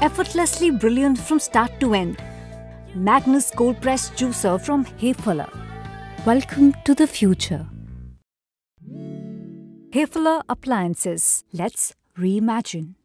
effortlessly brilliant from start to end. Magnus Cold Press Juicer from Hafele. Welcome to the future. Hafele Appliances. Let's reimagine.